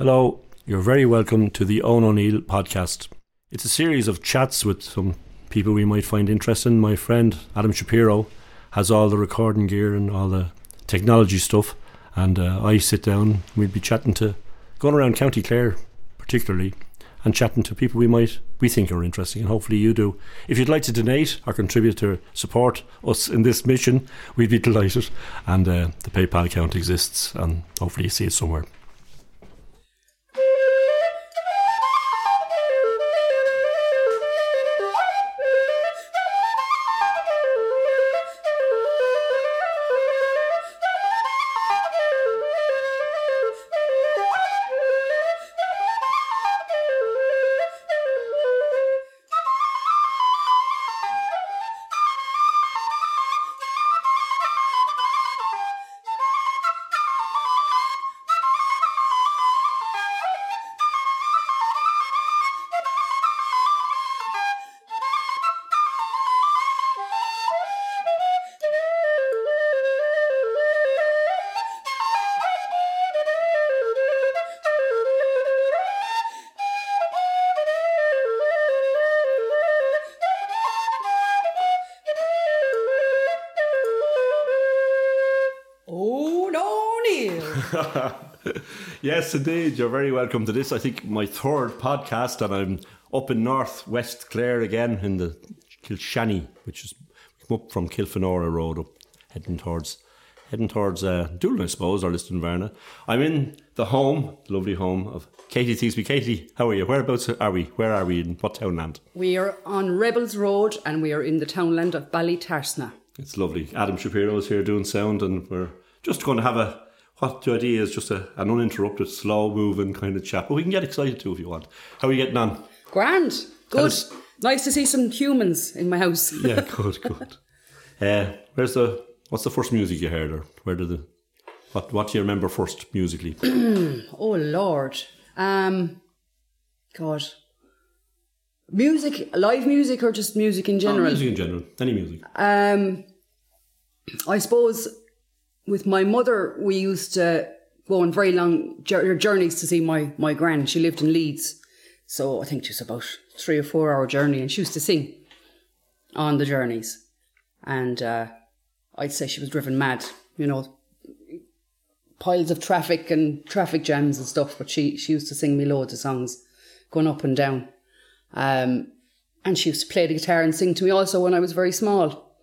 Hello, you're very welcome to the Owen O'Neill podcast. It's a series of chats with some people we might find interesting. My friend Adam Shapiro has all the recording gear and all the technology stuff, and uh, I sit down. We'll be chatting to going around County Clare, particularly, and chatting to people we might we think are interesting, and hopefully you do. If you'd like to donate or contribute to support us in this mission, we'd be delighted. And uh, the PayPal account exists, and hopefully you see it somewhere. yes, indeed. You're very welcome to this. I think my third podcast, and I'm up in North West Clare again in the Kilshanny, which is up from Kilfenora Road up heading towards heading towards uh, Doolin, I suppose, or Lisdoonvarna. I'm in the home, the lovely home of Katie Theasby. Katie, how are you? Whereabouts are we? Where are we? In what townland? we are on Rebels Road and we are in the townland of Ballytarsna. It's lovely. Adam Shapiro is here doing sound, and we're just going to have a what the idea is just a, an uninterrupted, slow moving kind of chat. But we can get excited too if you want. How are you getting on? Grand. Good. us- Nice to see some humans in my house. Yeah, good, good. Uh, where's the what's the first music you heard, or where did the what what do you remember first musically? Oh, Lord. Um, God. Music, live music or just music in general? music in general, any music. Um, I suppose with my mother, we used to go on very long journeys to see my, my gran. She lived in Leeds. So I think it was about three or four hour journey and she used to sing on the journeys. And uh, I'd say she was driven mad, you know, piles of traffic and traffic jams and stuff. But she, she used to sing me loads of songs going up and down. Um, and she used to play the guitar and sing to me also when I was very small.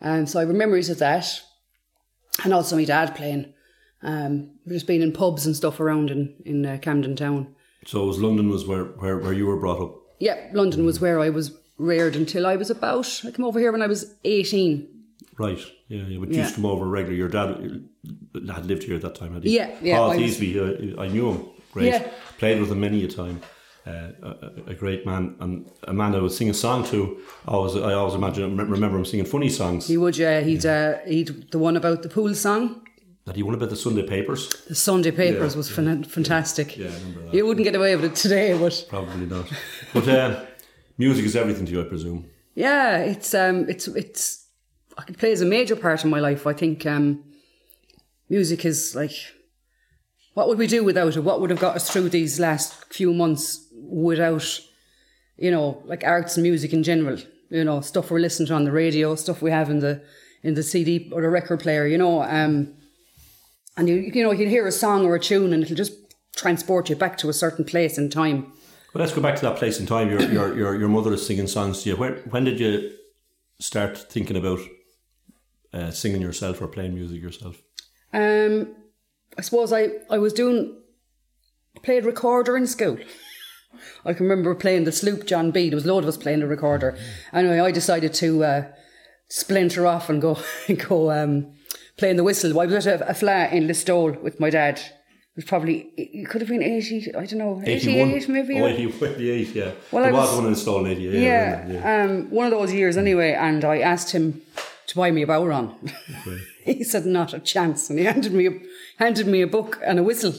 Um, so I have memories of that. And also my dad playing. Um, we've just been in pubs and stuff around in, in uh, Camden Town. So was London was where, where where you were brought up. Yeah, London was where I was reared until I was about, I came over here when I was 18. Right. Yeah, yeah. But you Yeah. used to come over regularly. Your dad uh, had lived here at that time, had he? Yeah, yeah, Paul I uh, I knew him. Great. Yeah. Played with him many a time. Uh, a, great man, and a man I would sing a song to. I always, I always imagine, remember him singing funny songs. He would, yeah, he'd, uh, he'd, the one about the pool song, that he won about the Sunday papers. the Sunday Papers Yeah, was fan- fantastic. Yeah, I remember that. You wouldn't get away with it today, but Probably not. But uh, music is everything to you, I presume. yeah, it's, um, it's, it's, it plays a major part in my life. I think, um, music is like, what would we do without it? What would have got us through these last few months without, you know, like arts and music in general? You know, stuff we're listening to on the radio, stuff we have in the in the CD or the record player. You know, um, and you you know you can hear a song or a tune and it'll just transport you back to a certain place in time. Well, let's go back to that place in time. Your your your, your mother is singing songs to you. Where, when did you start thinking about uh, singing yourself or playing music yourself? Um, I suppose I, I was doing, played recorder in school. I can remember playing the Sloop John B. There was a load of us playing the recorder. Anyway, I decided to uh, splinter off and go go um, playing the whistle. I was at a, a flat in Listowel with my dad. It was probably, it could have been 80, I don't know, 88 maybe. Oh, 88, yeah. Well, there I was, was- one installed in 88. yeah, wasn't? Um, one of those years anyway, and I asked him to buy me a bodhrán. he said not a chance, and he handed me a, handed me a book and a whistle,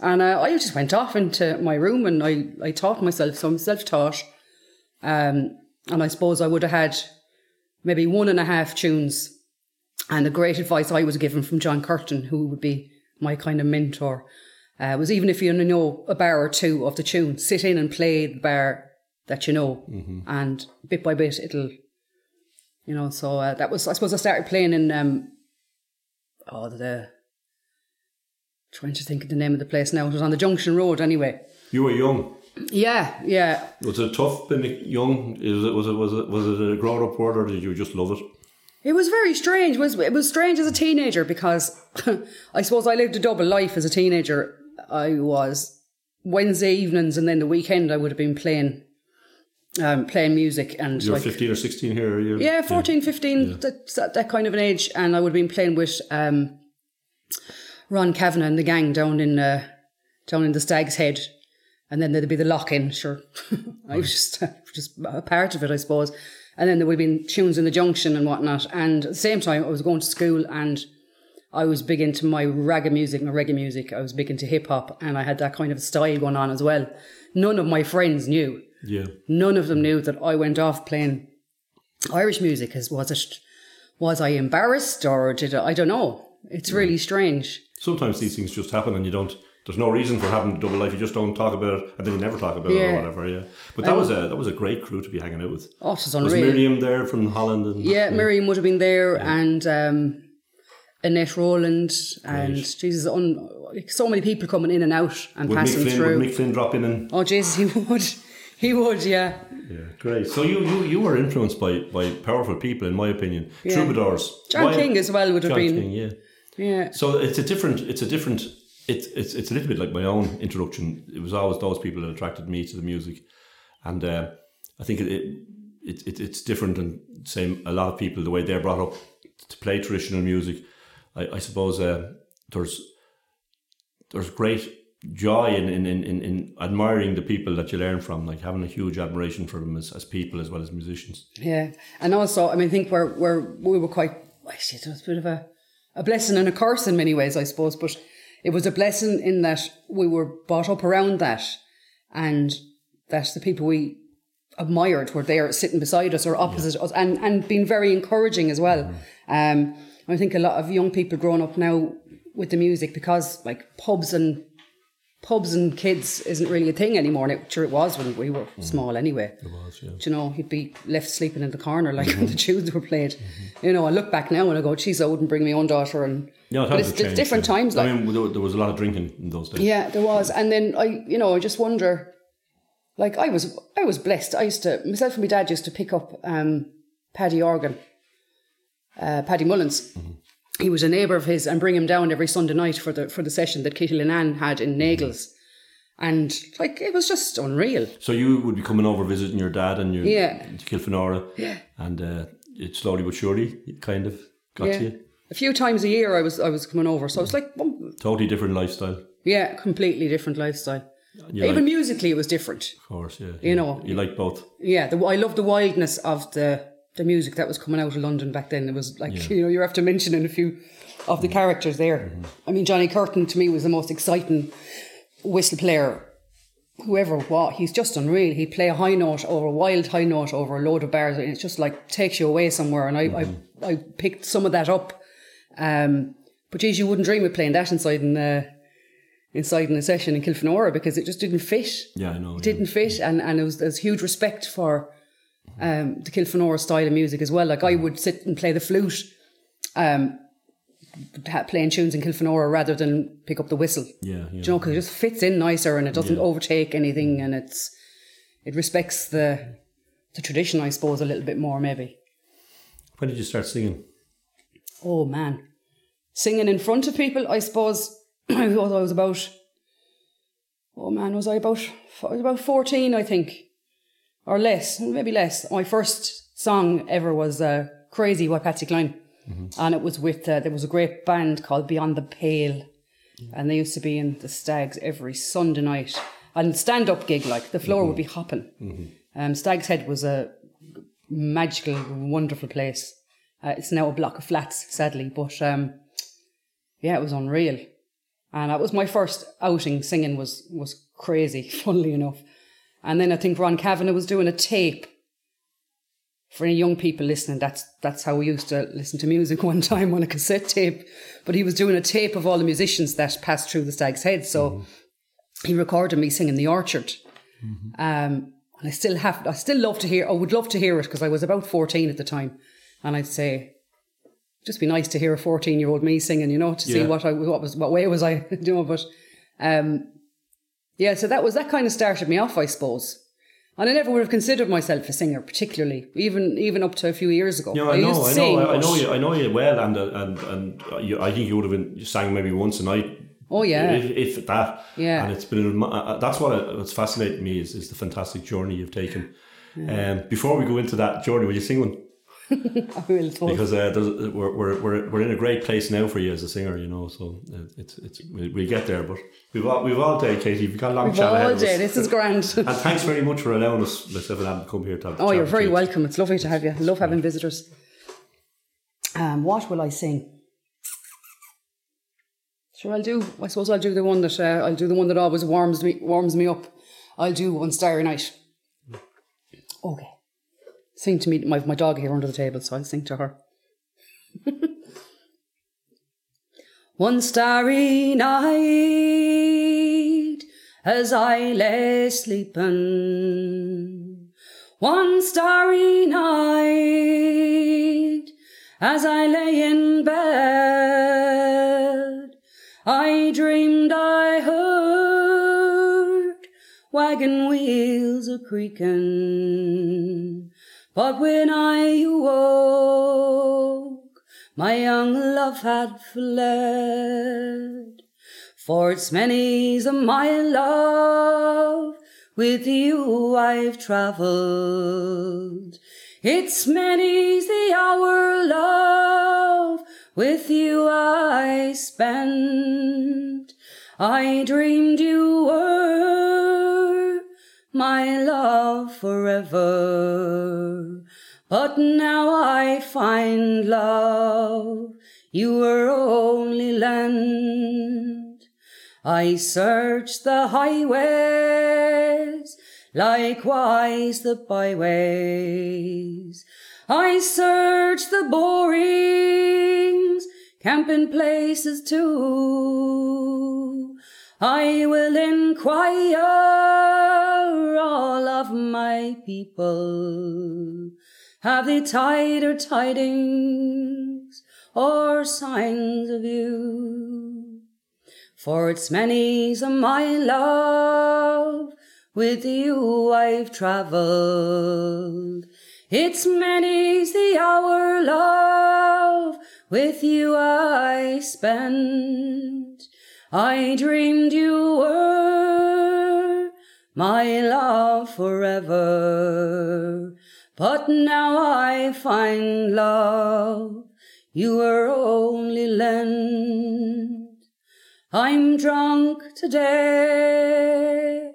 and uh, I just went off into my room and I I taught myself. So I'm self taught, um, and I suppose I would have had maybe one and a half tunes, and the great advice I was given from John Curtin, who would be my kind of mentor. Uh, was even if you only know a bar or two of the tune, sit in and play the bar that you know, and bit by bit it'll, you know. So uh, that was, I suppose, I started playing in um, oh the, trying to think of the name of the place now. It was on the Junction Road anyway. You were young. Yeah, yeah. Was it tough being young? Is it was it was it was it a grown up word or did you just love it? It was very strange. It was it was strange as a teenager because I suppose I lived a double life as a teenager. I was Wednesday evenings and then the weekend I would have been playing um, playing music and You were like fifteen or sixteen here. Or you yeah, 14, 15, That, that that kind of an age, and I would have been playing with um, Ron Kavanagh and the gang down in uh, down in the Stag's Head, and then there'd be the lock in. Sure, I was just just a part of it, I suppose. And then there would have been tunes in the junction and whatnot. And at the same time, I was going to school and I was big into my ragga music, my reggae music. I was big into hip hop, and I had that kind of style going on as well. None of my friends knew. Yeah. None of them knew that I went off playing Irish music. As was it? Was I embarrassed or did I? I don't know. It's really strange. Sometimes these things just happen and you don't. There's no reason for having a double life. You just don't talk about it, and then you never talk about it or whatever. Yeah. But that was a that was a great crew to be hanging out with. Oh, it was Was. Miriam there from Holland? And, Yeah, Miriam would have been there, and um, Annette Rowland, and Jesus, un, like, so many people coming in and out and Would Mick passing Flynn, through. would Mick Flynn drop in and oh, Jesus, he would, he would, yeah. yeah, great. So you you, you were influenced by by powerful people, in my opinion. Troubadours. John Why- King as well would have been, King, yeah. yeah. So it's a different. It's a different. It's it's it's a little bit like my own introduction. It was always those people that attracted me to the music, and uh, I think it, it, it it's different than same a lot of people the way they're brought up to play traditional music. I, I suppose uh, there's there's great joy in in, in, in in admiring the people that you learn from, like having a huge admiration for them as, as people as well as musicians. Yeah, and also, I mean, I think we're, we're we were quite. Actually, it was a bit of a, a blessing and a curse in many ways, I suppose. But it was a blessing in that we were brought up around that, and that the people we admired were there sitting beside us or opposite us, and and being very encouraging as well. Um, I think a lot of young people growing up now with the music because like pubs and pubs and kids isn't really a thing anymore. And it, sure, it was when we were small anyway. It was, yeah. Do you know, he'd be left sleeping in the corner like when the tunes were played. You know, I look back now and I go, geez, I wouldn't bring my own daughter. And Yeah, but it's, changed, different yeah. times. Like, I mean, there, there was a lot of drinking in those days. yeah, there was. And then I, you know, I just wonder. Like I was, I was blessed. I used to myself and my dad used to pick up um, Paddy Organ, uh, Paddy Mullins. He was a neighbour of his, and bring him down every Sunday night for the for the session that Kitty Linnane had in Nagels, and like it was just unreal. So you would be coming over visiting your dad and your Yeah. to Kilfenora, Yeah. and uh, it slowly but surely it kind of got Yeah. to you. A few times a year, I was I was coming over, so I was like, "Oh, Totally different lifestyle. yeah, completely different lifestyle. Even like- musically, it was different. of course, yeah. You know. you like both. Yeah, the, I love the wildness of the the music that was coming out of London back then. It was like you know you're after mentioning a few of the characters there. I mean, Johnny Curtin to me was the most exciting whistle player. Whoever what he's just unreal. He'd play a high note over a wild high note over a load of bars, and it just like takes you away somewhere. And I I, I picked some of that up. Um, but geez, you wouldn't dream of playing that inside in uh, inside in a session in Kilfenora because it just didn't fit Yeah, I know. yeah. didn't fit and, and it was, there's huge respect for um, the Kilfenora style of music as well. Like I would sit and play the flute, um, playing tunes in Kilfenora rather than pick up the whistle. Yeah, yeah. Do you know, because it just fits in nicer and it doesn't overtake anything and it's it respects the the tradition, I suppose, a little bit more maybe. When did you start singing? Oh man, singing in front of people, I suppose. I I was about. Oh man, was I about? I was about fourteen, I think, or less, maybe less. My first song ever was uh, "Crazy" by Patsy Cline, and it was with uh, there was a great band called Beyond the Pale, and they used to be in the Stags every Sunday night and stand up gig like the floor would be hopping. Um, Stag's Head was a magical, wonderful place. Uh, it's now a block of flats, sadly, but um, yeah, it was unreal. And that was my first outing singing was was crazy, funnily enough. And then I think Ron Kavanagh was doing a tape for any young people listening, that's that's how we used to listen to music one time on a cassette tape. But he was doing a tape of all the musicians that passed through the Stag's Head, so Mm-hmm. he recorded me singing the Orchard. Um, and I still have, I still love to hear. I would love to hear it because I was about fourteen at the time, and I'd say, just be nice to hear a fourteen-year-old me singing, you know, to see what I what was what way was I, you know. But um, yeah, so that was that kind of started me off, I suppose. And I never would have considered myself a singer, particularly even even up to a few years ago. You know, I know, used to I sing, know, I know you, I know you well, and and and you, I think you would have been you sang maybe once a night. Oh yeah, if, if that. Yeah. and it's been uh, uh, that's what uh, what's fascinating me is is the fantastic journey you've taken. Um, before we go into that journey, will you sing one? I will. suppose. Because uh, there's, we're, we're we're we're in a great place now for you as a singer, you know. So uh, it's it's we, we get there, but we've all we've all day, Katie. We've got a long We've chat ahead all of day. This is grand. and thanks very much for allowing us, myself and Adam, to come here to Oh, you're very you. welcome. It's lovely to have you. I love having visitors. Um, what will I sing? Sure, I'll do. I suppose I'll do the one that uh, I'll do the one that always warms me warms me up. I'll do one starry night. Okay. Sing to me. My my dog here under the table, so I'll sing to her. one starry night, as I lay sleeping. One starry night, as I lay in bed, I dreamed I heard wagon wheels a creaking. But when I awoke, my young love had fled. For it's many's a mile, love, with you I've travelled. It's many's the hour, love, with you I spent. I dreamed you were my love forever. But now I find love you were only land. I searched the highways, likewise the byways. I searched the borings, camping places too. I will inquire all of my people. Have they tighter tidings or signs of you? For it's many's a my love, with you I've travelled. It's many's the hour, love, with you I spent. I dreamed you were my love forever. But now I find love you were only lent. I'm drunk today,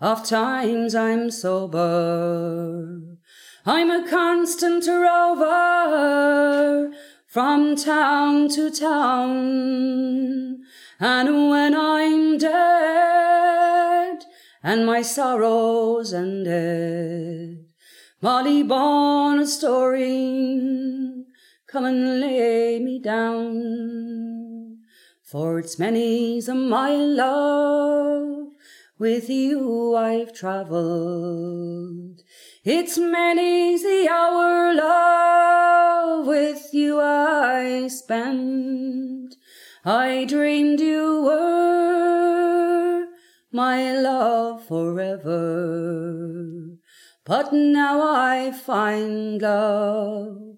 oft times I'm sober. I'm a constant rover from town to town. And when I'm dead and my sorrows ended, Molly born a story, come and lay me down. For it's many's a my love, with you I've travelled. It's many's the hour, love, with you I spent. I dreamed you were my love forever. But now I find love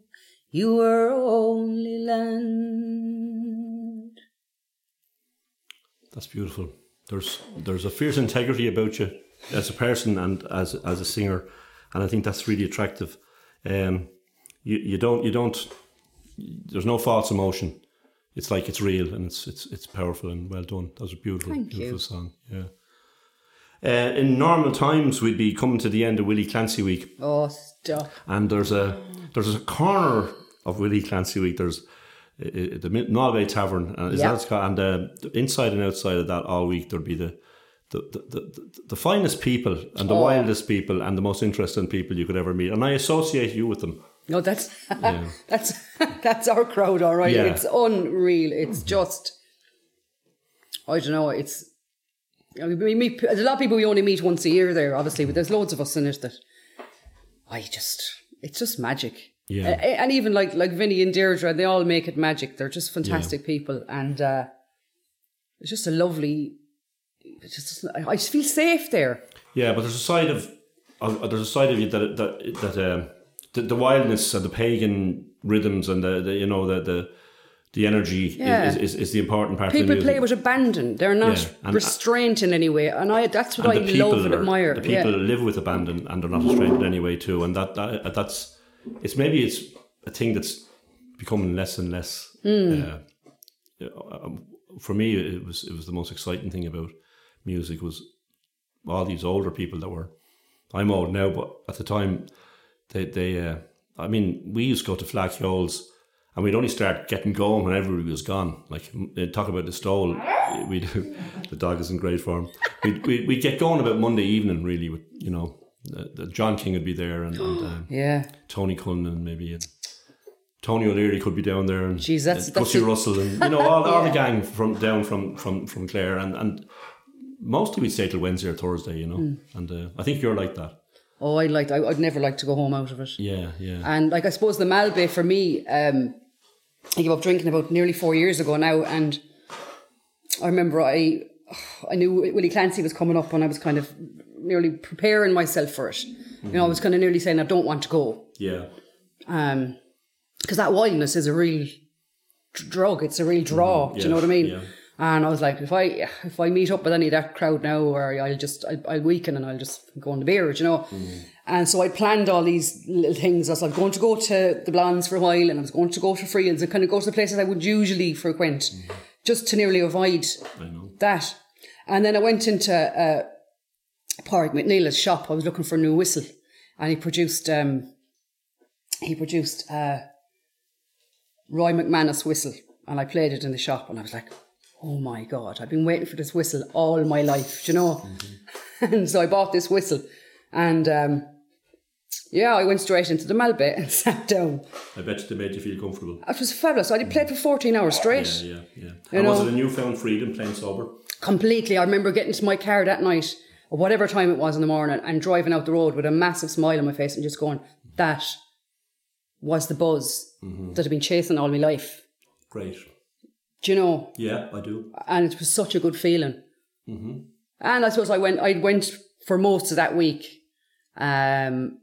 you were only land. That's beautiful. There's there's a fierce integrity about you as a person and as as a singer, and I think that's really attractive. Um, you you don't you don't. There's no false emotion. It's like it's real and it's it's it's powerful and well done. That was a beautiful Thank beautiful you. song. Yeah. Uh, in normal times, we'd be coming to the end of Willie Clancy Week, Oh, stop. and there's a there's a corner of Willie Clancy Week. There's uh, the Nolway Tavern, uh, is Yeah. that it's called? And uh, inside and outside of that all week there'd be the the, the, the, the finest people and the wildest people and the most interesting people you could ever meet. And I associate you with them. No, that's that's that's our crowd, all right. Yeah. It's unreal. It's just, I don't know. It's we meet there's a lot of people we only meet once a year there, obviously, but there's loads of us in it that I just it's just magic. Yeah. And even like like Vinny and Deirdre, they all make it magic. They're just fantastic people, and uh, it's just a lovely. It's just I I just feel safe there. Yeah, but there's a side of uh, there's a side of you that that that um, the, the wildness and the pagan rhythms and the, the you know the the the energy Yeah. is, is, is the important part of People play with abandon. They're not Yeah, and- restrained in any way, and I that's what I love and are- admire. The people yeah. live with abandon and they're not restrained in any way too, and that, that that's it's maybe it's a thing that's becoming less and less. Hmm. Uh, um, for me, it was it was the most exciting thing about music was all these older people that were. I'm old now, but at the time, they they. Uh, I mean, we used to go to Flackyol's and we'd only start getting going when everybody was gone. Like uh, talk about the stall, we the dog is in great form. We'd, we'd, we'd get going about Monday evening, really. With you know, John King would be there and, and uh, yeah, Tony Cullen maybe and Tony O'Leary could be down there and Jeez, that's- and that's Gussie Russell and you know all, all the gang from down from from from Clare and and mostly we'd stay till Wednesday or Thursday, you know. Hmm. And uh, I think you're like that. Oh, I'd like. I, I'd never like to go home out of it. Yeah, yeah. And like I suppose the Malbay for me, um, I gave up drinking about nearly four years ago now, and I remember I I knew Willie Clancy was coming up, and I was kind of nearly preparing myself for it. You know, I was kind of nearly saying I don't want to go, yeah. um, because that wildness is a real dr- drug. It's a real draw. do you know what I mean? yeah. And I was like, if I if I meet up with any of that crowd now, or I'll just I'll, I'll weaken and I'll just go on the beer, do you know. And so I planned all these little things. I was like, going to go to the Blondes for a while, and I was going to go to Friels and kind of go to the places I would usually frequent, just to nearly avoid I know. that. And then I went into uh, Park McNeil's shop. I was looking for a new whistle, and he produced um, he produced uh, Roy McManus whistle, and I played it in the shop, and I was like, "Oh my god! I've been waiting for this whistle all my life," do you know. and so I bought this whistle, and um, yeah, I went straight into the Malbay and sat down. I bet they made you feel comfortable. It was fabulous. I did play for fourteen hours straight. Yeah, yeah, yeah. And was it a newfound freedom playing sober? completely. I remember getting to my car that night, or whatever time it was in the morning, and driving out the road with a massive smile on my face and just going, that was the buzz that I've been chasing all my life. Great. Do you know? Yeah, I do. And it was such a good feeling. And I suppose I went. I went for most of that week. Um,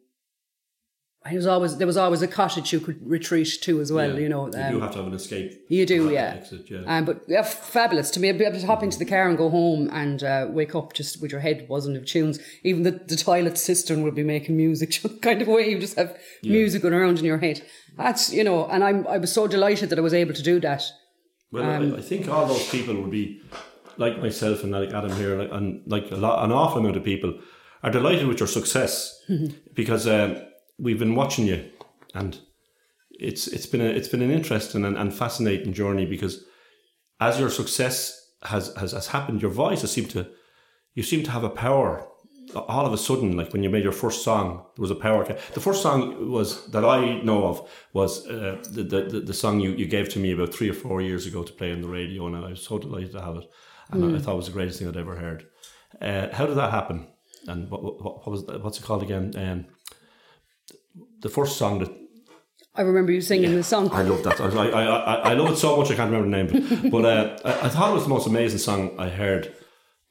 it was always there was always a cottage you could retreat to as well. Yeah. You know, you um, do have to have an escape. You do, You yeah. Exit, yeah. Um, but yeah, fabulous to be able to hop into the car and go home and uh, wake up just with your head buzzing of tunes. Even the, the toilet cistern would be making music, kind of way. You just have music going around in your head. That's you know, and I'm I was so delighted that I was able to do that. Well, Um, I, I think all those people would be like myself and like Adam here, like, and like a lot, an awful amount of people are delighted with your success because um, we've been watching you, and it's it's been a, it's been an interesting and, and fascinating journey because as your success has, has has happened, your voice has seemed to you seem to have a power. All of a sudden, like when you made your first song, there was a power. The first song was that I know of was uh, the, the the song you, you gave to me about three or four years ago to play on the radio, and I was so delighted to have it, and I thought it was the greatest thing I'd ever heard. Uh, how did that happen? And what, what, what was that, what's it called again? Um, the first song that I remember you singing the song. I love that. I, I, I, I love it so much I can't remember the name. But uh, I, I thought it was the most amazing song I heard,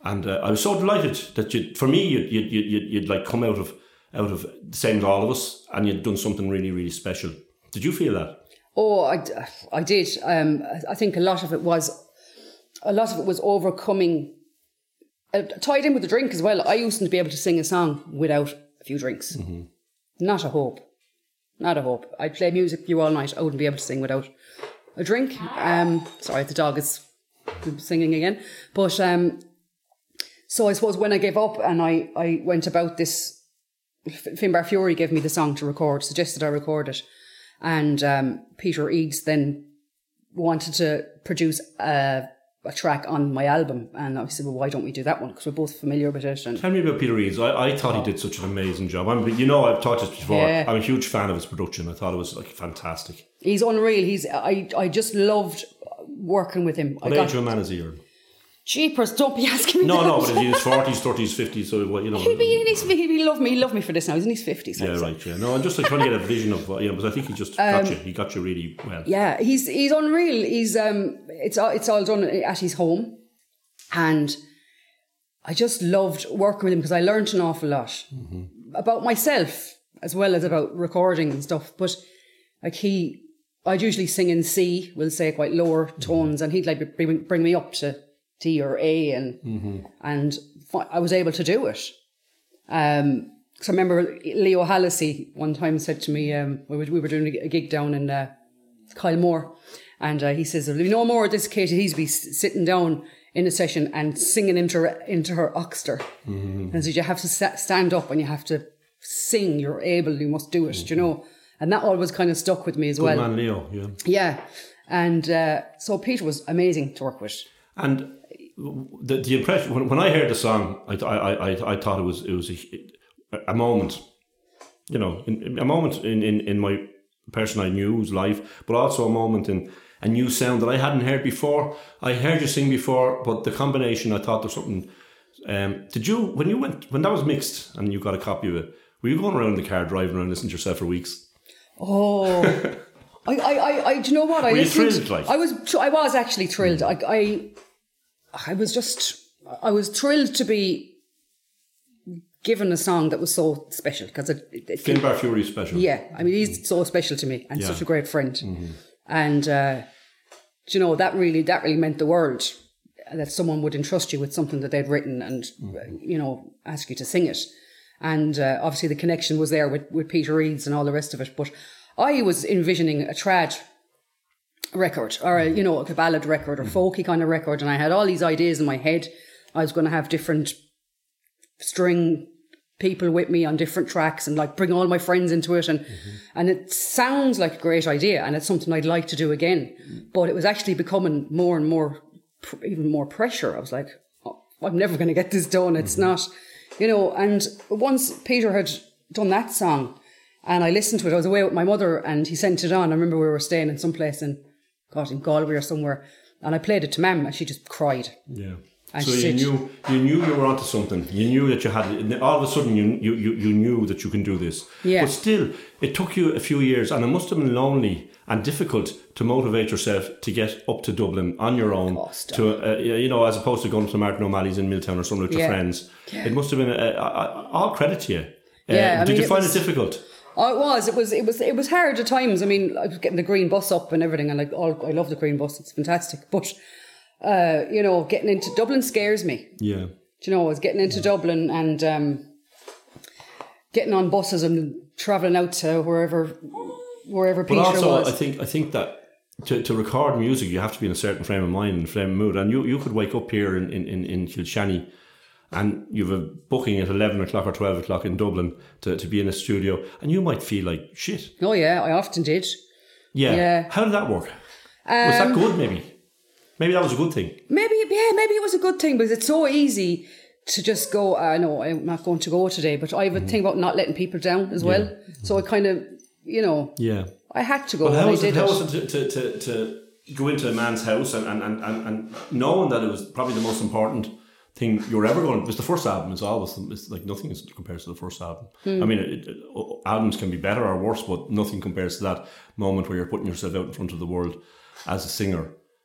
and uh, I was so delighted that you, for me, you'd, you'd, you'd, you'd like come out of out of the same as all of us, and you'd done something really, really special. Did you feel that? Oh, I, I did. Um, I think a lot of it was, a lot of it was overcoming, uh, tied in with the drink as well. I used to be able to sing a song without a few drinks. Not a hope. Not a hope. I'd play music for you all night. I wouldn't be able to sing without a drink. Um, sorry, the dog is singing again. But um, so I suppose when I gave up and I, I went about this, Finbar Furey gave me the song to record, suggested I record it. And um, Peter Eads then wanted to produce a, a track on my album. And I said, well, why don't we do that one? Because we're both familiar with it. And Tell me about Peter Reeds. I, I thought he did such an amazing job. I mean, you know, I've talked this before. Yeah. I'm a huge fan of his production. I thought it was like fantastic. he's unreal. He's I I just loved working with him. I What got age of a man is he? Or? Jeepers. Don't be asking me. No, that. no, but in his forties, thirties, fifties. So what you know? He'll be in his, he'll love me. Love me for this now. He's in his fifties. yeah, right. Yeah, no, I'm just like trying to get a vision of what, you because I think he just got you. He got you really well. Um, Yeah, he's he's unreal. He's um, it's all it's all done at his home, and I just loved working with him because I learned an awful lot about myself as well as about recording and stuff. But like he, I'd usually sing in C, we'll say quite lower tones, and he'd like bring, bring me up to D or A, and and I was able to do it. Um, so I remember Leo Hallisey one time said to me, um, we, were, we were doing a gig down in uh, Kylemore, and uh, he says, "There'll be no more of this Katie Theasby s- sitting down in a session and singing into her, into her Oxter." And he said, "You have to stand up and you have to sing. You're able. You must do it. You know." And that always kind of stuck with me as Good well. man, Leo. Yeah. Yeah, and uh, so Peter was amazing to work with. And the the impression when, when I heard the song, I I, I, I thought it was it was a, a moment, you know, in, a moment in, in, in my person I knew's life, but also a moment in a new sound that I hadn't heard before. I heard you sing before, but the combination I thought there's something. Um, did you when you went when that was mixed and you got a copy of it? Were you going around in the car driving around listening to yourself for weeks? Oh, I, I, I, I, do you know what? I Were you listened- thrilled, like? I was, I was actually thrilled. I, I, I was just, I was thrilled to be given a song that was so special because it, it, it Finbar Furey special. yeah, I mean, he's so special to me and Yeah. Mm-hmm. such a great friend. And, uh, you know, that really, that really meant the world that someone would entrust you with something that they'd written and, Mm-hmm. you know, ask you to sing it. And uh, obviously the connection was there with, with Peter Reeds and all the rest of it. But I was envisioning a trad record or, a, you know, a ballad record or mm-hmm. folky kind of record. And I had all these ideas in my head. I was going to have different string people with me on different tracks and like bring all my friends into it and mm-hmm. and it sounds like a great idea and it's something I'd like to do again. Mm. But it was actually becoming more and more even more pressure. I was like oh, I'm never going to get this done. It's mm-hmm. not you know and once Peter had done that song and I listened to it I was away with my mother and he sent it on. I remember we were staying in some place in God in Galway or somewhere and I played it to Mam and she just cried Yeah. And so she you said- knew you knew you were onto something. You knew that you had and all of a sudden you you, you, you knew that you can do this. Yeah. But still, it took you a few years, and it must have been lonely and difficult to motivate yourself to get up to Dublin on your own. course, to uh, you know, as opposed to going to Martin O'Malley's in Milltown or somewhere with your Yeah. friends. It must have been a, a, a, all credit to you. Uh, Yeah, I did mean, you it find was- it difficult? Oh, it was. It was. It was. It was hard at times. I mean, I was getting the green bus up and everything, and like, all, I love the green bus. It's fantastic. But, uh, you know, getting into Dublin scares me. Yeah. Do you know, I was getting into Dublin and um, getting on buses and traveling out to wherever, wherever But Peter also, was. I think I think that to, to record music, you have to be in a certain frame of mind and frame of mood. And you, you could wake up here in, in, in, in and you've a booking at 11 o'clock or 12 o'clock in Dublin to, to be in a studio, and you might feel like shit. oh yeah, I often did. Yeah. Yeah. Um, How did that work? was that good, maybe? Maybe that was a good thing. Maybe, yeah, maybe it was a good thing because it's so easy to just go. Uh, know I'm not going to go today. But I have a thing about not letting people down as well. So I kind of, you know, Yeah. I had to go. And how I was did it, how was it to, to, to, to go into a man's house and, and, and, and knowing that it was probably the most important thing you're ever going because the first album is always it's like nothing is compares to the first album. Hmm. I mean, it, it, albums can be better or worse, but nothing compares to that moment where you're putting yourself out in front of the world as a singer.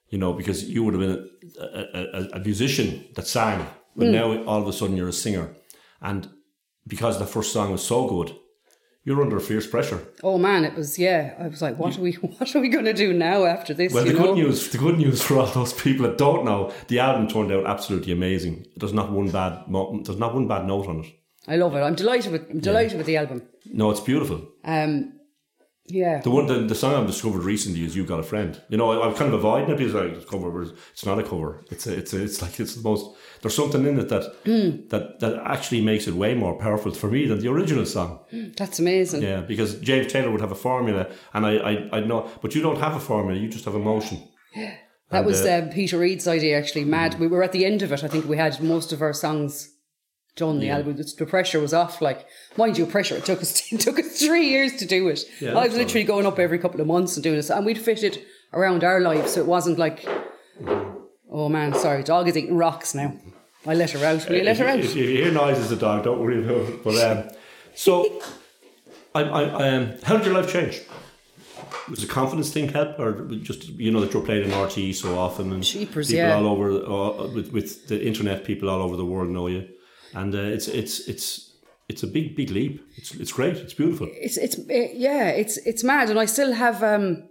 You know, because you would have been a, a, a, musician that sang, but now all of a sudden you're a singer, and because the first song was so good, you're under fierce pressure. Oh man, it was yeah. I was like, what are we? What are we going to do now after this? Well, the know? good news, the good news for all those people that don't know, the album turned out absolutely amazing. There's not one bad, there's not one bad note on it. I love it. I'm delighted with. I'm delighted with the album. No, it's beautiful. Um, yeah. The one, the, the song I've discovered recently is "You Got a Friend." You know, I, I'm kind of avoiding it because a cover, but it's not a cover. It's a, it's a, it's like it's the most. There's something in it that Hmm. that that actually makes it way more powerful for me than the original song. That's amazing. Yeah, because James Taylor would have a formula, and I, I, I know, but you don't have a formula. You just have emotion. Yeah. That And, was uh, uh, Peter Reid's idea, actually. Mad. We were at the end of it. I think we had most of our songs done. The album, the pressure was off. Like, mind you, pressure. It took us it took us three years to do it. Yeah, I was literally going up every couple of months and doing this, and we'd fit it around our lives, so it wasn't like, oh man, sorry, dog is eating rocks now. I let her out. Will you let her out? If, you hear noises, the dog, don't worry about it. But um, so, I, I, um, how did your life change? Was the confidence thing help, or just you know that you're playing in RTE so often and people yeah. all over uh, with with the internet, people all over the world know you, and uh, it's it's it's it's a big big leap. It's it's great. It's beautiful. it's it's uh, yeah, it's it's mad, and I still have um,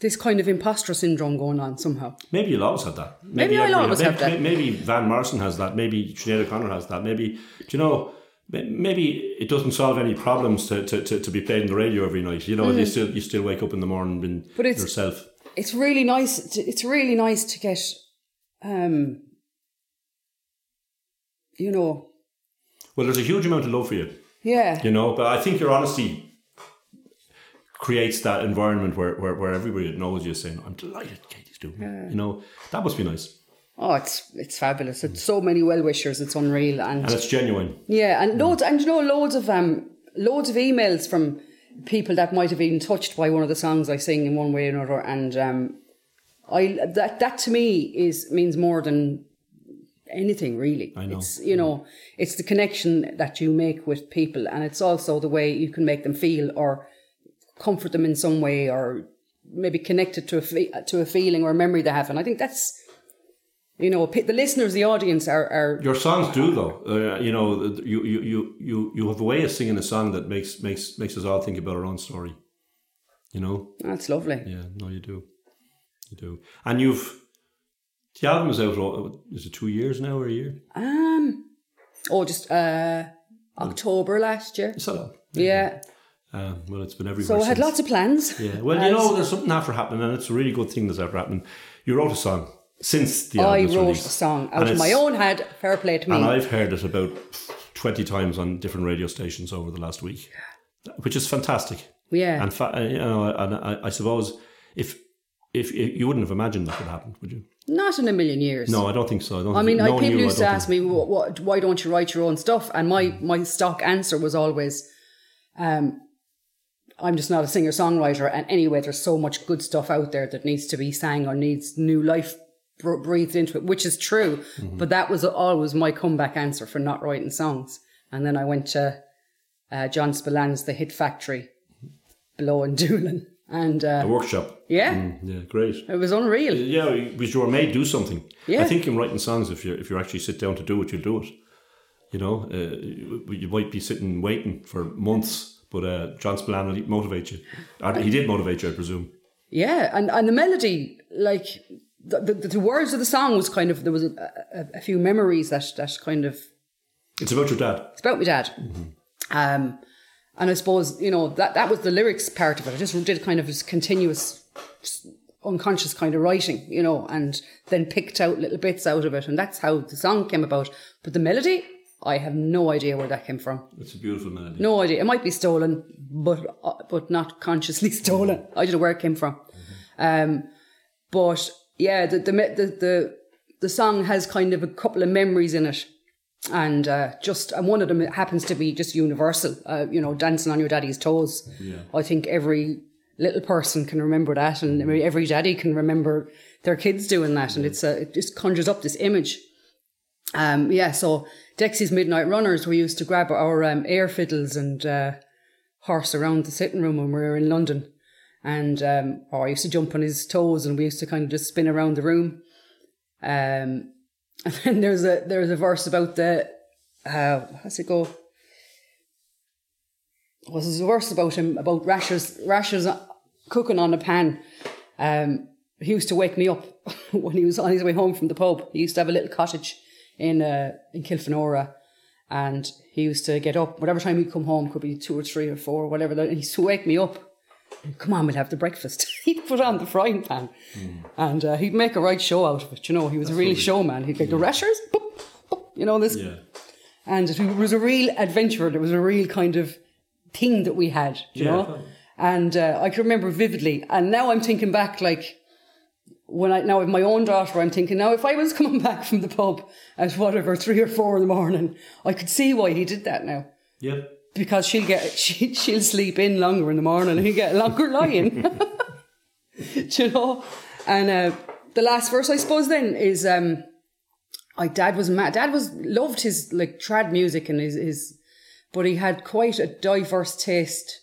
this kind of imposter syndrome going on somehow. Maybe you'll always have that. Maybe I'll always maybe, have that. Maybe Van Morrison has that. Maybe Sinead O'Connor has that. Maybe do you know? Maybe it doesn't solve any problems to, to, to, to be played on the radio every night. You know, you still you still wake up in the morning and Mm. But it's- yourself. It's really nice. To, it's really nice to get, um, you know, Well, there's a huge amount of love for you, yeah, you know. But I think your honesty creates that environment where, where, where everybody that knows you is saying, "I'm delighted Katie's doing it." You know, that must be nice, Oh, it's it's fabulous. It's so many well wishers. It's unreal, and and it's genuine. yeah, and loads, and you know, loads of um, loads of emails from people that might have been touched by one of the songs I sing in one way or another, and um, I that that to me is means more than anything really. I know. It's you know, it's the connection that you make with people, and it's also the way you can make them feel or comfort them in some way, or maybe connect it to a fe- to a feeling or a memory they have, and I think that's. You know, the listeners, the audience are, are Your songs do though. Uh, you know, you, you you you you have a way of singing a song that makes makes makes us all think about our own story. You know. that's lovely. Yeah, no, you do, you do, and you've the album is out. Is it two years now or a year? Um, oh, just uh, October last year. That all? Yeah. Uh, well, it's been everywhere. So I had since. lots of plans. Yeah. Well, you know, there's something after happening, and it's a really good thing that's ever happening. You wrote a song since the I wrote released. a song And out of my own head. Fair play to me. and I've heard it about twenty times on different radio stations over the last week, which is fantastic. yeah. And fa- uh, you know, and I, I suppose if, if if you wouldn't have imagined that would happen, would you? Not in a million years. No, I don't think so. I don't. I mean, I, people you, used to ask think- me, what, what, why don't you write your own stuff? And my, my stock answer was always, um, I'm just not a singer songwriter. And anyway, there's so much good stuff out there that needs to be sang or needs new life br- breathed into it, which is true. Mm-hmm. But that was always my comeback answer for not writing songs. And then I went to uh, John Spillane's The Hit Factory below in Doolin. And uh, a workshop. yeah, Mm, yeah, great. it was unreal. Yeah, because you were made do something. Yeah. I think in writing songs, if you if you actually sit down to do it, you'll do it. You know, uh, you, might be sitting waiting for months, but uh, John Spillane will motivate you. He did motivate you, I presume. Yeah, and, and the melody, like the, the, the words of the song was kind of there was a, a, a few memories that that kind of It's about your dad. it's about my dad. Um, and I suppose you know that that was the lyrics part of it. I just did kind of this continuous, unconscious kind of writing, you know, and then picked out little bits out of it, and that's how the song came about. But the melody, I have no idea where that came from. It's a beautiful melody. No idea. It might be stolen, but uh, but not consciously stolen. I don't know where it came from. Um, but yeah, the the the the, the song has kind of a couple of memories in it, and uh, just and one of them happens to be just universal. Uh, you know, dancing on your daddy's toes. Yeah. I think every little person can remember that, and every daddy can remember their kids doing that, and it's a, it just conjures up this image. Um, yeah, so Dexys Midnight Runners, we used to grab our um, air fiddles and uh, horse around the sitting room when we were in London. And um, or I used to jump on his toes and we used to kind of just spin around the room. Um, and then there's a there's a verse about the uh, how's it go? Was a verse about him about rashers rashers cooking on a pan. Um, he used to wake me up when he was on his way home from the pub. He used to have a little cottage in uh, in Kilfenora, and he used to get up whatever time he'd come home. Could be two or three or four, whatever. He used to wake me up. Come on, we'll have the breakfast. he'd put on the frying pan, and uh, he'd make a right show out of it. You know, he was a really showman. He'd get the rashers, boop, boop, you know this, Yeah. and it was a real adventure. It was a real kind of thing that we had, you Yeah. know. And uh, I can remember vividly. And now I'm thinking back, like when I now with my own daughter, I'm thinking now if I was coming back from the pub at whatever three or four in the morning, I could see why he did that now Yeah. Because she'll get she, she'll sleep in longer in the morning and get longer lying. You know? And uh, the last verse, I suppose, then is um, my dad was mad. Dad was loved his like trad music and his, his but he had quite a diverse taste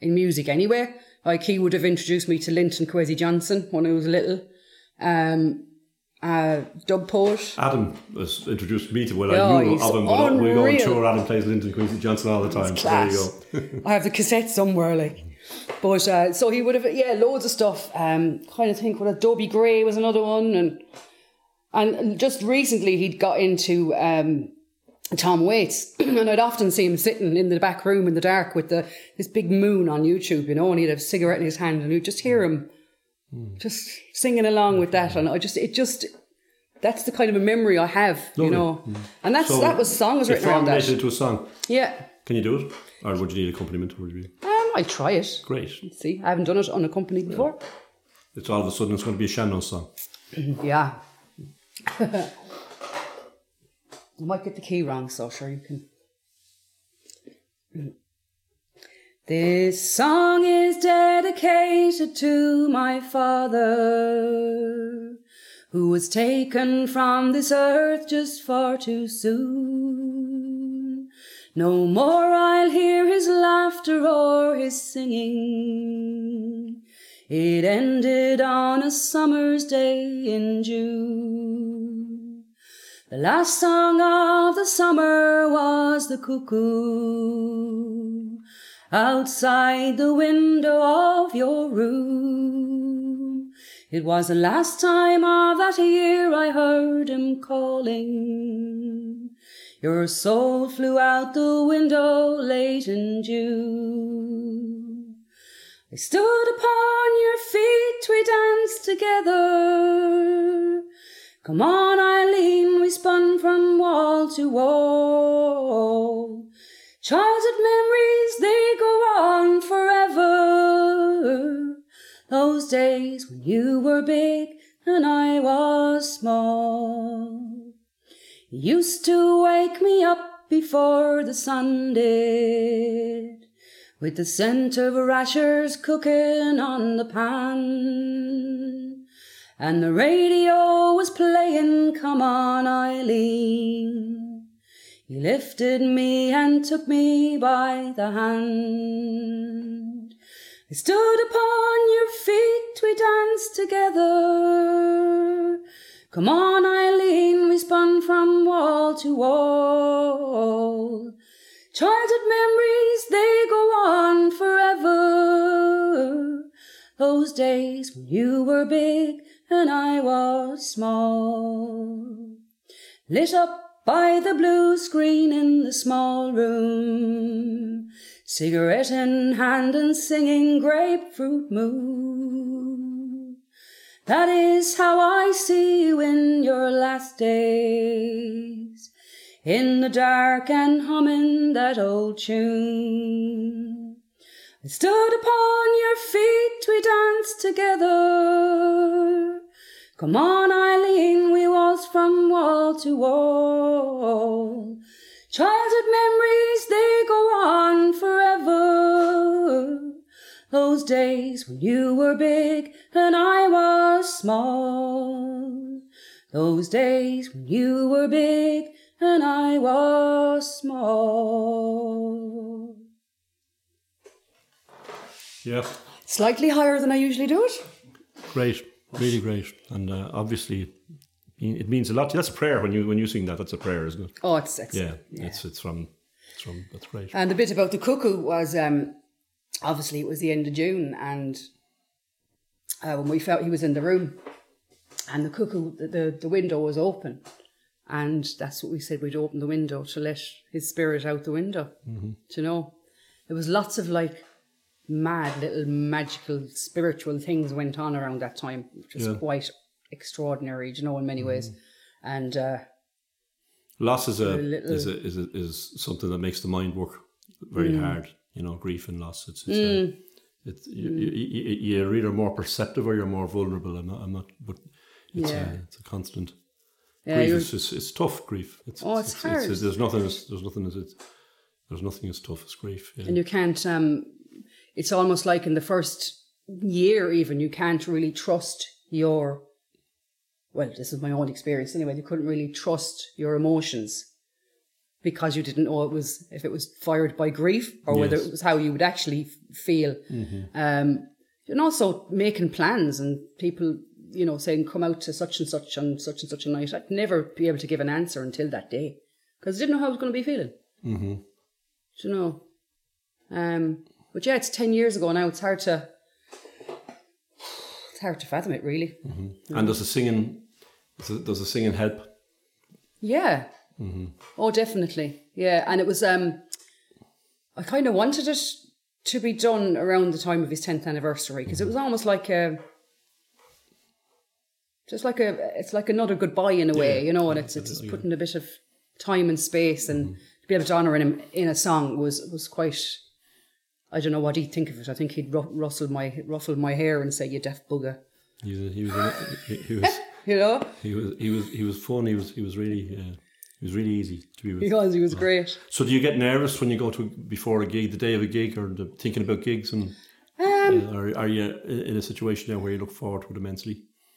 in music anyway. Like he would have introduced me to Linton Kwesi Johnson when I was little. Um, uh, dub poet. Adam has introduced me to well, Yeah, I knew he's of him, but we go on tour. Adam plays Linton Kwesi Johnson all the time. So there you go. I have the cassette somewhere, like. But uh, so he would have, yeah, loads of stuff. Um, kind of think what Adobe Gray was another one, and and just recently he'd got into um, Tom Waits, and I'd often see him sitting in the back room in the dark with the this big moon on YouTube, you know, and he'd have a cigarette in his hand, and you'd just hear him just singing along with that, and I just it just. That's the kind of a memory I have, you Lovely. know, and that's So that was songs it written around that. into a song. Yeah, Can you do it? Or would you need accompaniment? Would you um, I'll try it. Great. See, I haven't done it unaccompanied before. It's all of a sudden it's going to be a sean-nós song. Yeah. I might get the key wrong, so sure you can. This song is dedicated to my father, who was taken from this earth just far too soon. No more I'll hear his laughter or his singing. It ended on a summer's day in June. The last song of the summer was the cuckoo outside the window of your room. It was the last time of that year I heard him calling. Your soul flew out the window late in June. I stood upon your feet, we danced together. Come on, Eileen, we spun from wall to wall. Childhood memories, they go on forever. Those days when you were big and I was small. You used to wake me up before the sun did, with the scent of rashers cooking on the pan. And the radio was playing Come On Eileen. You lifted me and took me by the hand. I stood upon your feet, we danced together. Come on, Eileen, we spun from wall to wall. Childhood memories, they go on forever. Those days when you were big and I was small. Lit up by the blue screen in the small room. Cigarette in hand and singing grapefruit moon. That is how I see you in your last days. In the dark and humming that old tune. I stood upon your feet, we danced together. Come on, Eileen, we waltzed from wall to wall. Childhood memories, they go on forever. Those days when you were big and I was small. Those days when you were big and I was small. Yeah. Slightly higher than I usually do it. Great. Really great. And uh, obviously it means a lot. That's a prayer when you when you sing that. That's a prayer, isn't it? Oh, it's Yeah. excellent. It's it's from it's from that's great. And the bit about the cuckoo was um, obviously it was the end of June, and uh, when we felt he was in the room, and the cuckoo, the, the, the window was open, and that's what we said we'd open the window to let his spirit out the window. Mm-hmm. You know? There was lots of like mad little magical spiritual things went on around that time, which was Yeah. quite extraordinary. You know in many ways, and. Uh, Loss is a, little- is a is a, is something that makes the mind work very Mm. hard. You know, grief and loss. It's, it's uh, It's you, you, you- you're either more perceptive or you're more vulnerable. I'm not. I'm not but it's, Yeah. a, it's a constant. Yeah, grief is just, it's tough. Grief. It's, Oh, it's hard. there's nothing. As, there's nothing as it's, there's nothing as tough as grief. Yeah. and you can't um it's almost like in the first year even you can't really trust your well this is my own experience anyway you couldn't really trust your emotions because you didn't know it was if it was fired by grief or whether it was how you would actually feel. Um and also making plans and people you know saying come out to such and such on such and such a night. I'd never be able to give an answer until that day because i didn't know how i was going to be feeling. Mm-hmm. do you know? Um, but yeah, it's ten years ago now. It's hard to it's hard to fathom it, really. And does the singing, does the, does the singing help? Yeah. Mm-hmm. Oh, definitely. Yeah, and it was. Um, I kind of wanted it to be done around the time of his tenth anniversary because it was almost like a. Just like a, it's like another goodbye in a way, Yeah, you know, and it's it's putting a bit of time and space, and to be able to honour him in a song was was quite. I don't know what he'd think of it. I think he'd rustle my ruffle my hair and say, "You deaf bugger," He was, he was, he, he was, you know, he was, he was, he was fun. He was, he was really, uh, he was really easy to be with. because he was great. So do you get nervous when you go to before a gig, the day of a gig, or the, thinking about gigs, and Um, uh, are, are you in a situation now where you look forward to it immensely?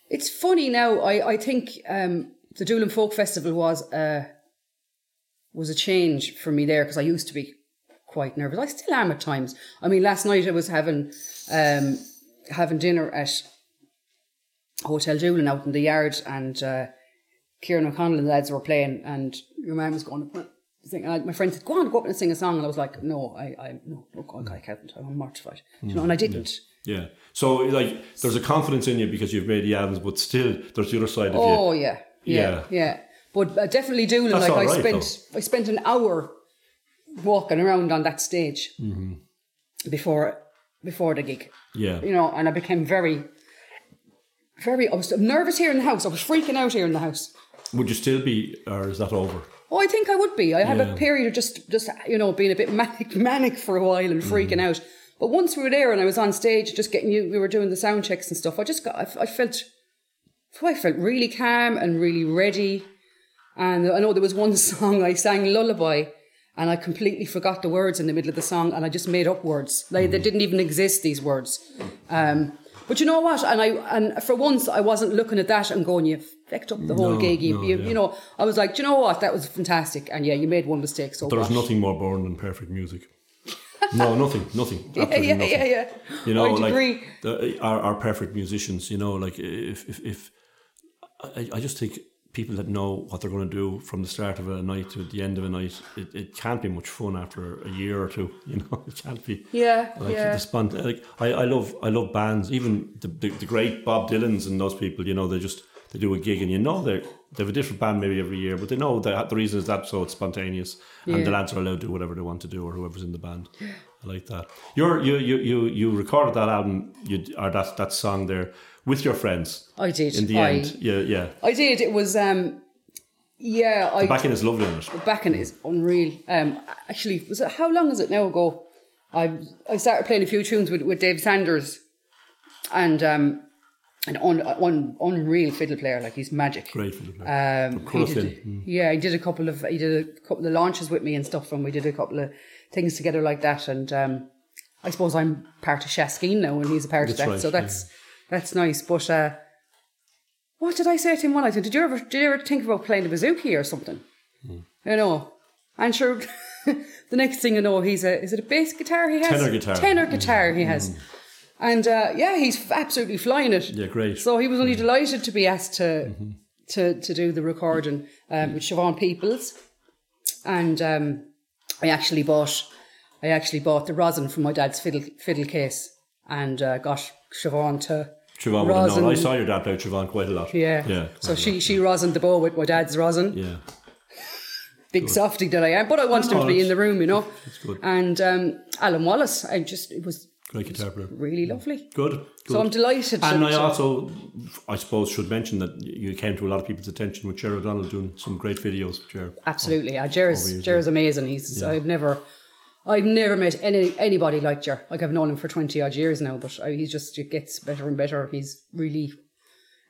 It's funny now. I I think um, the Doolin Folk Festival was uh, was a change for me there because I used to be quite nervous. I still am at times. I mean, last night I was having um, having dinner at Hotel Doolin out in the yard, and uh, Kieran O'Connell and the lads were playing, and your man was going to sing. And I, my friend said, "Go on, go up and sing a song," and I was like, "No, I, I no, God, I can't. I'm mortified." You know, and I didn't. Yeah. So like, there's a confidence in you because you've made the albums, but still, there's the other side of you. Oh yeah, yeah, Yeah. yeah. But uh, definitely Doolin. That's like I right, spent, I spent an hour walking around on that stage Mm-hmm. before before the gig. Yeah. You know, and I became very, very. I was nervous here in the house. I was freaking out here in the house. Would you still be, or is that over? Oh, I think I would be. I had Yeah. a period of just, just you know, being a bit manic, manic for a while and freaking Mm-hmm. out. But once we were there and I was on stage, just getting you, we were doing the sound checks and stuff. I just got, I, I felt, I felt really calm and really ready. And I know there was one song I sang lullaby, and I completely forgot the words in the middle of the song, and I just made up words. Like they didn't even exist. These words. Um, but you know what? And I and for once I wasn't looking at that and going, "You fecked up the whole No, gig." You, no, you, yeah. you know, I was like, "Do you know what? That was fantastic." And yeah, you made one mistake. So There's nothing more boring than perfect music. No, nothing, nothing. Yeah, yeah, nothing. yeah, yeah. You know, I'd like agree. the, our, our perfect musicians. You know, like if if, if I, I just think people that know what they're going to do from the start of a night to the end of a night, it, it can't be much fun after a year or two. You know, it can't be. Yeah, Like yeah. the spont- like I, I love I love bands, even the, the the great Bob Dylan's and those people. You know, they just they do a gig and you know they they have a different band maybe every year, but they know that the reason is that so it's spontaneous and the lads are allowed to do whatever they want to do or whoever's in the band. I like that. You're you you you you recorded that album you or that that song there with your friends I did. in the I, end. Yeah, yeah. I did. It was. um Yeah, I Backing is lovely on it. backing is unreal. Um, actually, was it how long is it now ago? I I started playing a few tunes with, with Dave Sanders, and um, an un, un, unreal fiddle player. Like he's magic. Great the player. Um, he did, yeah. yeah, he did a couple of he did a couple of launches with me and stuff, and we did a couple of things together like that. And um, I suppose I'm part of Shaskeen now, and he's a part That's of that, right, so that's that's nice. But uh, what did I say to him one night? Did you ever did you ever think about playing the bouzouki or something? Hmm. You know, and sure. the next thing you know, he's a is it a bass guitar he has? Tenor guitar. Hmm. Tenor guitar he has. And uh, yeah, he's absolutely flying it. Yeah, great. So he was only delighted to be asked to Mm-hmm. to to do the recording um, with Siobhan Peoples, and um, I actually bought I actually bought the rosin from my dad's fiddle fiddle case and uh, got Siobhan to Siobhan would have known. I saw your dad play Siobhan quite a lot. Yeah, Yeah. So she she rosined the ball with my dad's rosin. Yeah. Big softy that I am, but I wanted him to be in the room, you know. good. And um, Alan Wallace, I just it was Great guitar player. really lovely. Good. good. So I'm delighted. And I also, I suppose, should mention that you came to a lot of people's attention with Jer O'Donnell doing some great videos Jer. Absolutely, yeah. Jer's years, Jer's amazing. He's I've never I've never met any anybody like Jer. Like I've known him for twenty odd years now, but I, he just it gets better and better. He's really,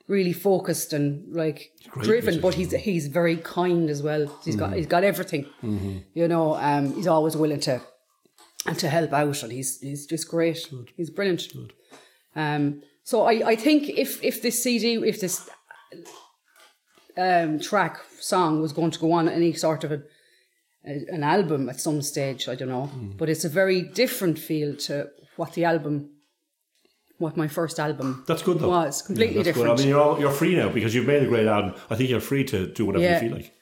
really focused and like driven. But he's he's very kind as well. He's Mm-hmm. got he's got everything. You know, um, he's always willing to and to help out, and he's he's just great. He's brilliant. Um, so I, I think if if this CD, if this um, track song was going to go on any sort of a, a, an album at some stage, I don't know, Hmm. but it's a very different feel to what the album, what my first album That's good though. was. Completely Yeah, that's good. different. I mean, you're all, you're free now because you've made a great album. I think you're free to do whatever Yeah. you feel like.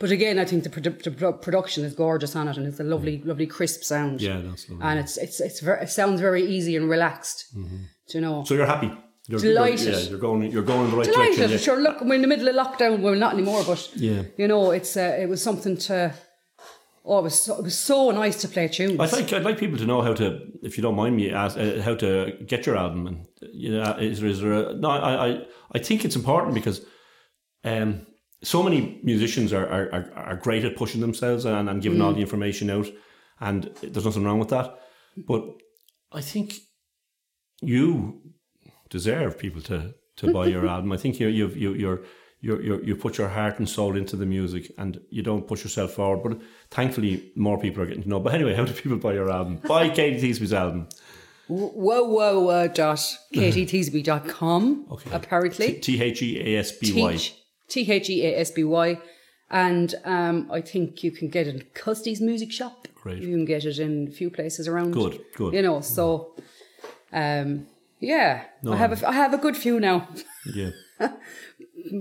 But again, I think the, produ- the production is gorgeous on it, and it's a lovely, lovely crisp sound. Yeah, that's lovely. and it's it's it's very, it sounds very easy and relaxed. Do you know? So you're happy. You're, Delighted. You're, yeah, you're going. You're going in the right Delighted. direction. Sure, look, we're in the middle of lockdown. Well, not anymore, but Yeah. you know, it's uh, it was something to. Oh, it was so, it was so nice to play tunes. I think I'd like people to know how to, if you don't mind me, ask uh, how to get your album. And you know, is there, is there a, no? I, I I think it's important because um, so many musicians are, are, are, are great at pushing themselves and, and giving all the information out, and there's nothing wrong with that. But I think you deserve people to, to buy your album. I think you you've you you're. You you you put your heart and soul into the music, and you don't push yourself forward. But thankfully, more people are getting to know. But anyway, how do people buy your album? Buy Katie Theasby's album. whoa whoa uh, dot katietheasby.com Okay. apparently T H E A S B Y. T H E A S B Y, and um, I think you can get it in Custy's Music Shop. Great. You can get it in a few places around. Good, good. You know, so um, yeah, I have a, I have a good few now. Yeah,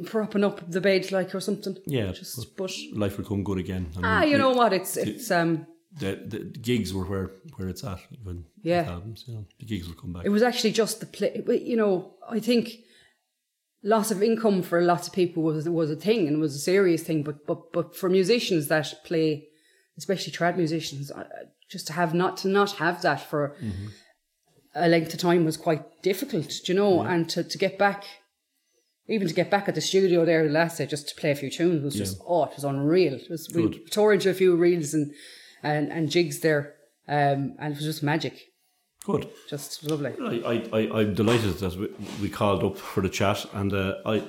propping up the bed like or something. yeah. Just but life will come good again. I mean, ah, you know what? It's it's um the, the, gigs were where where it's at. When Yeah. albums, you know, the gigs will come back. it was actually just the play. You know, I think loss of income for lots of people was was a thing and was a serious thing. But but but for musicians that play, especially trad musicians, just to have not to not have that for a length of time was quite difficult. do You know, and to to get back. Even to get back at the studio there the last day just to play a few tunes was just oh it was unreal. It was we tore into a few reels and and, and jigs there, um, and it was just magic, Good. just lovely. I, I, I, I'm delighted that we, we called up for the chat, and uh, I,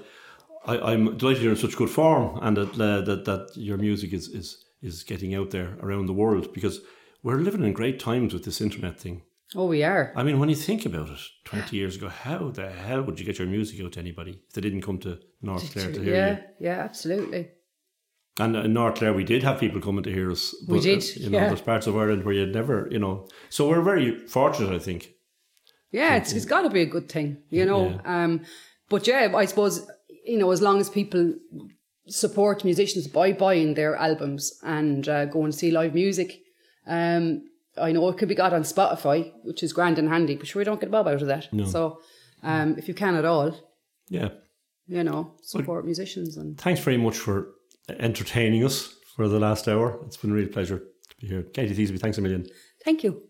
I, I'm delighted you're in such good form, and that uh, that that your music is, is is getting out there around the world because we're living in great times with this internet thing. Oh, we are. I mean, when you think about it, 20 years ago, how the hell would you get your music out to anybody if they didn't come to North Clare to hear yeah, you? yeah, yeah, absolutely. And in North Clare, we did have people coming to hear us. We did, uh, you know, yeah. there's parts of Ireland where you'd never, you know. So we're very fortunate, I think. Yeah, it's it's got to be a good thing, you know. Um, but yeah, I suppose you know as long as people support musicians by buying their albums and uh, go and see live music. Um, I know it could be got on Spotify, which is grand and handy, but sure we don't get a bob out of that. So um, if you can at all, Yeah. you know, support musicians and Thanks very much for entertaining us for the last hour. It's been a real pleasure to be here. Katie Theasby, thanks a million. thank you.